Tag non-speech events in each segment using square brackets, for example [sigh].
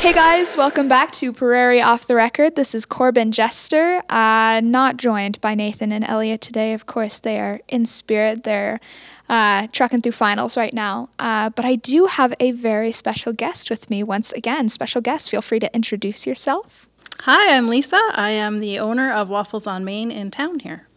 Hey guys, welcome back to Prairie Off the Record. This is Corbin Jester, uh, not joined by Nathan and Elliot today. Of course, they are in spirit. They're uh, trucking through finals right now. Uh, but I do have a very special guest with me once again. Special guest, feel free to introduce yourself. Hi, I'm Lisa. I am the owner of Waffles on Main in town here.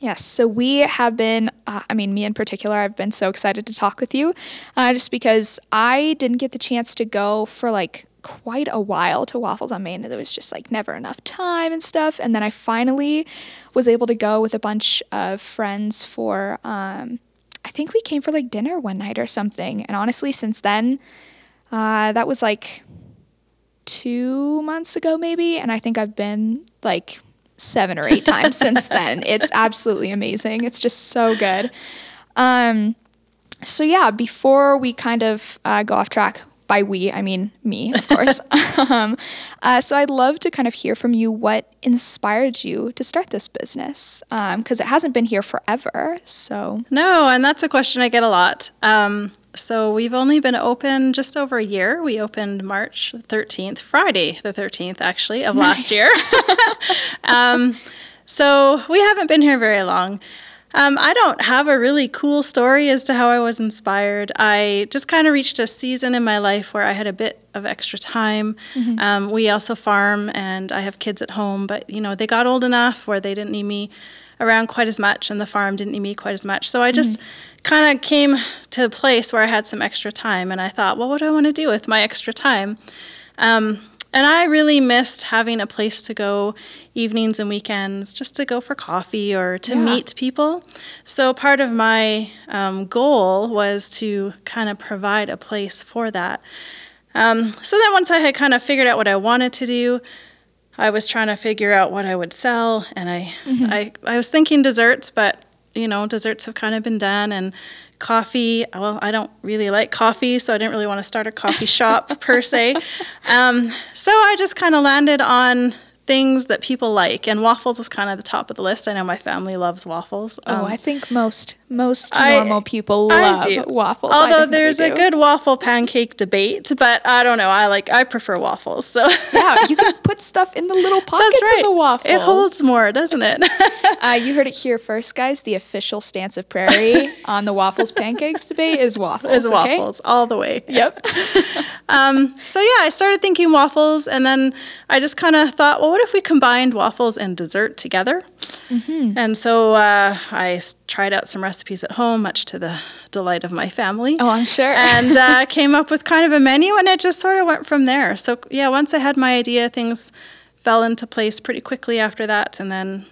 Yes, so we have been, uh, I mean, me in particular, I've been so excited to talk with you uh, just because I didn't get the chance to go for like quite a while to Waffles on Main. There was just like never enough time and stuff. And then I finally was able to go with a bunch of friends for, um, I think we came for like dinner one night or something. And honestly, since then, uh, that was like two months ago, maybe. And I think I've been like seven or eight times since [laughs] then. It's absolutely amazing. It's just so good. Um, so, yeah, before we kind of uh, go off track, by we, I mean me, of course. [laughs] um, uh, so, I'd love to kind of hear from you what inspired you to start this business because it hasn't been here forever. So, No, and that's a question I get a lot. Um, so we've only been open just over a year. We opened March 13th, Friday the 13th, actually, of last year. [laughs] um, so we haven't been here very long. Um, I don't have a really cool story as to how I was inspired. I just kind of reached a season in my life where I had a bit of extra time. Um, we also farm, and I have kids at home, but you know they got old enough where they didn't need me around quite as much, and the farm didn't need me quite as much. So I just kind of came to a place where I had some extra time, and I thought, well, what do I want to do with my extra time? Um, and I really missed having a place to go evenings and weekends just to go for coffee or to Yeah. meet people. So, part of my um, goal was to kind of provide a place for that. Um, so, then once I had kind of figured out what I wanted to do, I was trying to figure out what I would sell. And I, I, I was thinking desserts, but you know, desserts have kind of been done. And coffee, well, I don't really like coffee, so I didn't really want to start a coffee shop per se. [laughs] Um, so I just kind of landed on things that people like, and waffles was kind of the top of the list. I know my family loves waffles. oh, Um, I think most most I- normal people I love do. waffles. Although there's a good waffle pancake debate, but I don't know. I like I prefer waffles. So yeah, you can [laughs] put stuff in the little pockets right. of the waffles. It holds more, doesn't it? [laughs] Uh, you heard it here first, guys. The official stance of Prairie [laughs] on the waffles pancakes debate is waffles. It's okay? waffles all the way. Yep. Um, so yeah, I started thinking waffles, and then I just kind of thought, well, what if we combined waffles and dessert together? Mm-hmm. And so uh, I tried out some recipes at home, much to the delight of my family. Oh, I'm sure. [laughs] and uh, [laughs] came up with kind of a menu, and it just sort of went from there. So yeah, once I had my idea, things fell into place pretty quickly after that, and then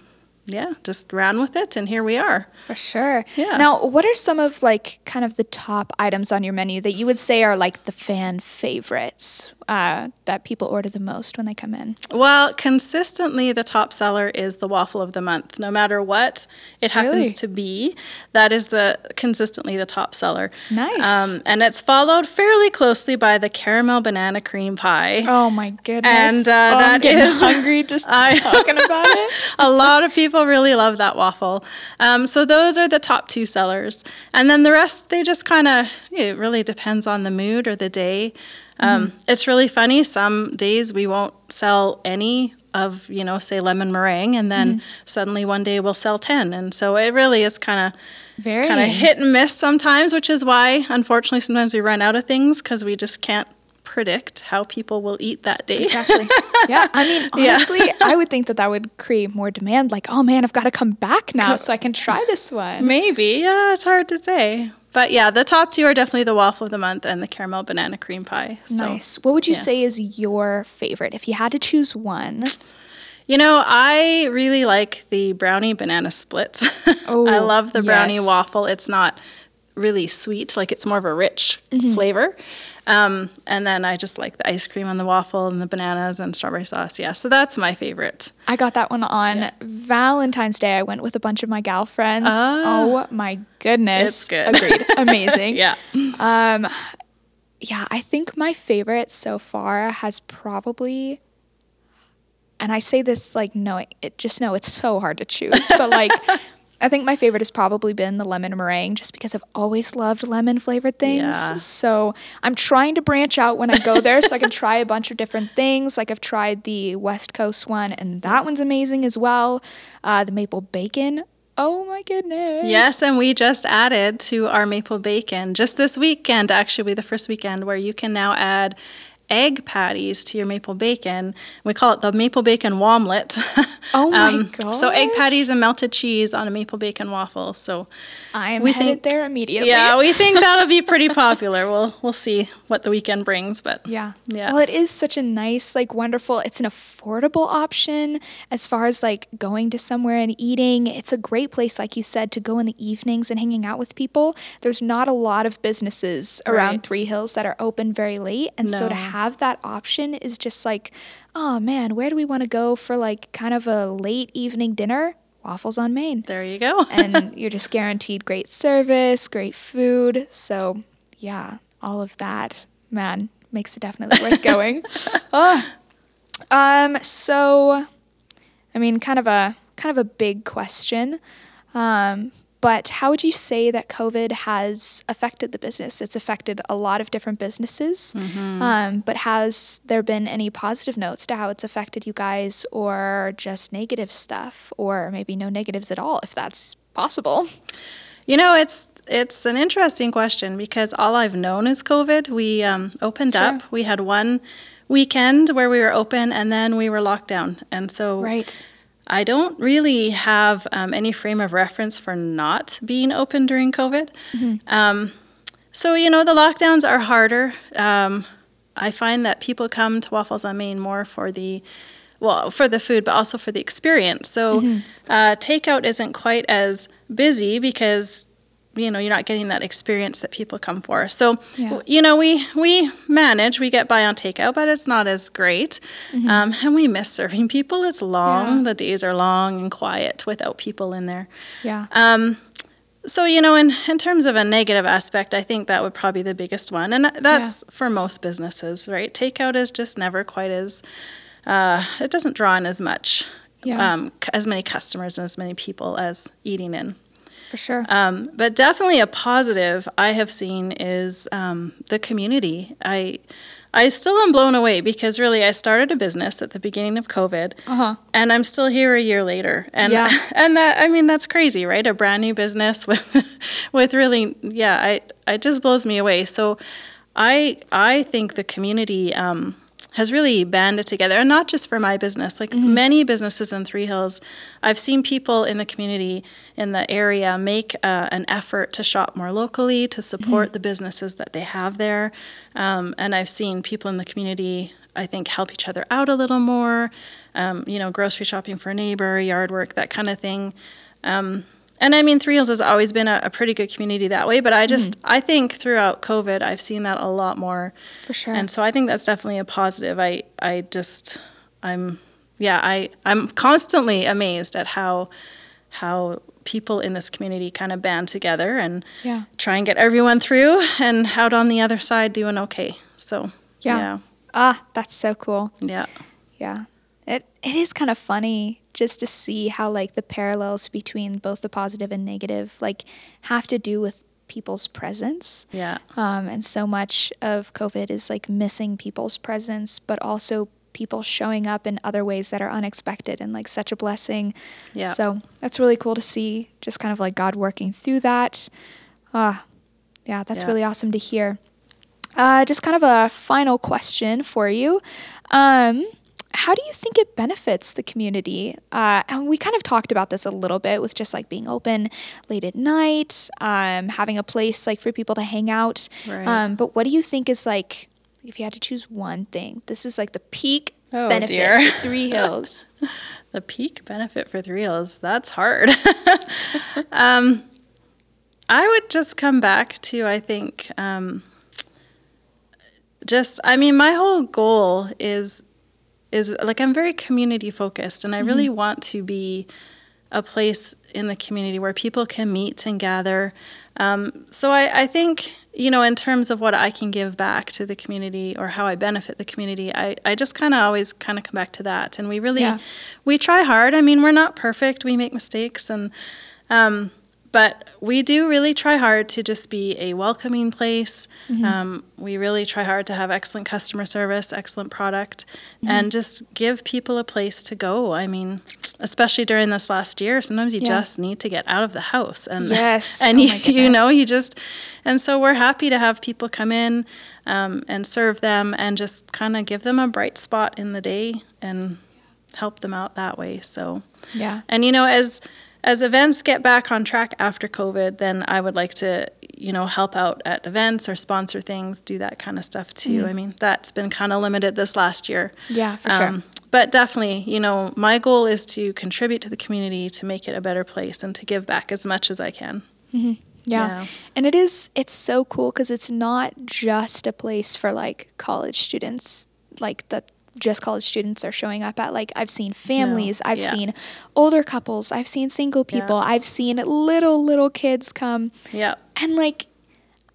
yeah, just ran with it, and here we are. For sure. Yeah. Now, what are some of like kind of the top items on your menu that you would say are like the fan favorites uh, that people order the most when they come in? Well, consistently, the top seller is the waffle of the month. No matter what it happens Really? to be, that is the consistently the top seller. Nice. Um, and it's followed fairly closely by the caramel banana cream pie. Oh my goodness! And, uh, oh, I'm getting is- hungry just [laughs] I- talking about it. [laughs] a lot of people really love that waffle. Um, so those are the top two sellers, and then the rest they just kind of it really depends on the mood or the day. Um, It's really funny. Some days we won't sell any of you know say lemon meringue, and then suddenly one day we'll sell ten, and so it really is kind of Very kind of hit and miss sometimes, which is why unfortunately sometimes we run out of things because we just can't predict how people will eat that day. Exactly. [laughs] Yeah. I mean, Yeah. honestly, I would think that that would create more demand. Like, oh man, I've got to come back now so I can try this one. Maybe, yeah, it's hard to say. But yeah, the top two are definitely the waffle of the month and the caramel banana cream pie. So, Nice. What would you yeah. say is your favorite if you had to choose one? You know, I really like the brownie banana split. [laughs] Oh, I love the brownie yes. waffle. It's not really sweet, like it's more of a rich Mm-hmm. flavor. Um, and then I just like the ice cream on the waffle and the bananas and strawberry sauce. Yeah, so that's my favorite. I got that one on Valentine's Day. I went with a bunch of my gal friends. Ah. oh my goodness. It's good. Agreed. [laughs] Amazing. Yeah. Yeah, I think my favorite so far has probably and I say this like knowing it just know it's so hard to choose, but like [laughs] I think my favorite has probably been the lemon meringue just because I've always loved lemon flavored things. Yeah. So I'm trying to branch out when I go there so I can try a bunch of different things. Like I've tried the West Coast one, and that one's amazing as well. Uh, the maple bacon. Oh my goodness. Yes, and we just added to our maple bacon just this weekend, actually, the first weekend, where you can now add egg patties to your maple bacon. We call it the maple bacon womlet. Oh [laughs] my god. So egg patties and melted cheese on a maple bacon waffle. So I'm We headed think- there immediately. yeah, we think [laughs] that'll be pretty popular. We'll we'll see what the weekend brings, but Yeah. Yeah. Well, it is such a nice, like, wonderful, it's an affordable option as far as like going to somewhere and eating. It's a great place, like you said, to go in the evenings and hanging out with people. There's not a lot of businesses around Right. Three Hills that are open very late. And so to No. Have that option is just like, oh man, where do we want to go for like kind of a late evening dinner? Waffles on Main. there you go. [laughs] and [laughs] you're just guaranteed great service, great food. So, yeah, all of that, man, makes it definitely worth going. oh. [laughs] Um, so, I mean, kind of a kind of a big question. Um, but how would you say that COVID has affected the business? It's affected a lot of different businesses. Um, but has there been any positive notes to how it's affected you guys, or just negative stuff, or maybe no negatives at all, if that's possible? You know, it's it's an interesting question because all I've known is COVID. We um, opened Sure. up. We had one weekend where we were open, and then we were locked down. And so Right. I don't really have um, any frame of reference for not being open during COVID. Um, so, you know, the lockdowns are harder. Um, I find that people come to Waffles on Main more for the well, for the food, but also for the experience. So, uh, takeout isn't quite as busy because you know you're not getting that experience that people come for. So, Yeah. you know, we we manage, we get by on takeout, but it's not as great, um, and we miss serving people. It's long; Yeah. the days are long and quiet without people in there. Yeah. Um, so you know, in in terms of a negative aspect, I think that would probably be the biggest one, and that's for most businesses, right? Takeout is just never quite as uh, it doesn't draw in as much, Yeah. um, as many customers and as many people as eating in. For sure. Um, but definitely a positive I have seen is um, the community. I I still am blown away because really I started a business at the beginning of COVID, Uh-huh. and I'm still here a year later. And Yeah. [laughs] and that I mean that's crazy, right? A brand new business with [laughs] with really yeah, I it just blows me away. So I I think the community. Um, has really banded together, and not just for my business. Like many businesses in Three Hills, I've seen people in the community in the area make uh, an effort to shop more locally, to support the businesses that they have there. Um, and I've seen people in the community, I think, help each other out a little more. Um, you know, grocery shopping for a neighbor, yard work, that kind of thing. Um, and I mean, Three Hills has always been a, a pretty good community that way. But I just, I think throughout COVID, I've seen that a lot more. for sure. And so I think that's definitely a positive. I I just I'm yeah, I I'm constantly amazed at how how people in this community kind of band together and yeah. try and get everyone through and out on the other side doing okay. So Yeah. yeah. Ah, that's so cool. Yeah. Yeah. It is kind of funny just to see how like the parallels between both the positive and negative like have to do with people's presence. Yeah. Um, and so much of COVID is like missing people's presence, but also people showing up in other ways that are unexpected and like such a blessing. Yeah. So that's really cool to see, just kind of like God working through that. Ah, yeah, that's Yeah. really awesome to hear. Uh, just kind of a final question for you. Um, how do you think it benefits the community? Uh, and we kind of talked about this a little bit with just like being open late at night, um, having a place like for people to hang out. Right. Um, but what do you think is like, if you had to choose one thing, this is like the peak Oh, benefit dear. for Three [laughs] Hills. The peak benefit for Three Hills, that's hard. [laughs] um, I would just come back to, I think, um, just, I mean, my whole goal is, is like, I'm very community focused and I really want to be a place in the community where people can meet and gather. Um, so I, I think, you know, in terms of what I can give back to the community or how I benefit the community, I, I just kind of always kind of come back to that. And we really, Yeah. we try hard. I mean, we're not perfect. We make mistakes and, Um, but we do really try hard to just be a welcoming place. Um, we really try hard to have excellent customer service, excellent product, and just give people a place to go. I mean, especially during this last year, sometimes you Yeah. just need to get out of the house. And Yes. [laughs] and Oh you, [laughs] you know, you just, and so we're happy to have people come in um, and serve them and just kind of give them a bright spot in the day and help them out that way. So. Yeah. And you know, as as events get back on track after COVID, then I would like to, you know, help out at events or sponsor things, do that kind of stuff too. I mean, that's been kind of limited this last year. Yeah, for Um, sure. But definitely, you know, my goal is to contribute to the community to make it a better place and to give back as much as I can. Yeah. Yeah. And it is it's so cool cuz it's not just a place for like college students like that just college students are showing up at like I've seen families, I've yeah. seen older couples, I've seen single people, I've seen little little kids come Yeah, and like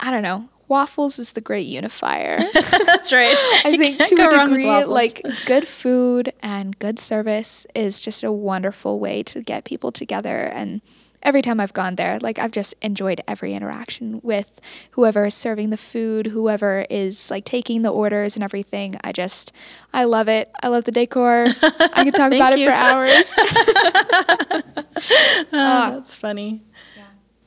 I don't know, waffles is the great unifier. [laughs] that's right. I think to a degree, like good food and good service is just a wonderful way to get people together. And every time I've gone there, like I've just enjoyed every interaction with whoever is serving the food, whoever is like taking the orders and everything. I just, I love it. I love the decor. [laughs] I could talk about it for hours. Oh, [laughs] [laughs] that's funny.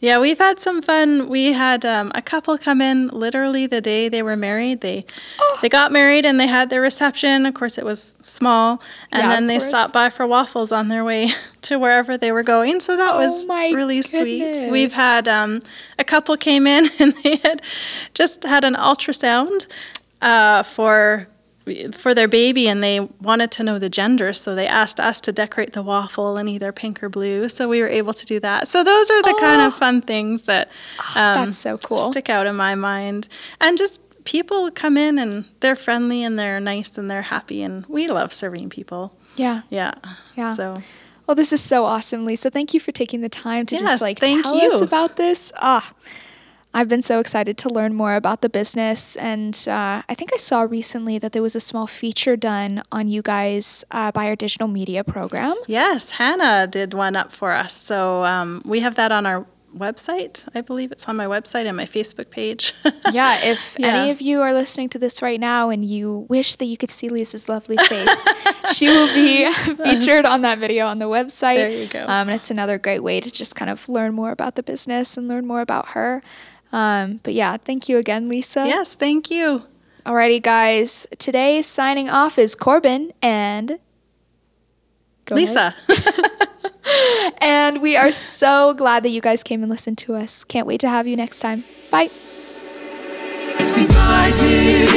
Yeah, we've had some fun. We had um, a couple come in literally the day they were married. They Oh. they got married and they had their reception. Of course, it was small, and Yeah, then they course. stopped by for waffles on their way [laughs] to wherever they were going. So that Oh was really sweet. We've had um, a couple came in [laughs] and they had just had an ultrasound uh, for for their baby and they wanted to know the gender so they asked us to decorate the waffle in either pink or blue so we were able to do that so those are the kind of Oh. fun things that um, That's so cool. stick out in my mind and just people come in and they're friendly and they're nice and they're happy and we love serving people Yeah. yeah Yeah. so Well, this is so awesome, Lisa. Thank you for taking the time to Yes, just like thank tell us about this. Ah, I've been so excited to learn more about the business, and uh, I think I saw recently that there was a small feature done on you guys uh, by our digital media program. yes hannah did one up for us so um, we have that on our website i believe it's on my website and my facebook page [laughs] Yeah, if Yeah. any of you are listening to this right now and you wish that you could see Lisa's lovely face, [laughs] she will be [laughs] featured on that video on the website. There you go. Um, and it's another great way to just kind of learn more about the business and learn more about her. Um, but yeah, thank you again, Lisa. yes thank you Alrighty, guys. Today, signing off is Corbin and Go lisa [laughs] [laughs] And we are so glad that you guys came and listened to us. Can't wait to have you next time. Bye. Beside him.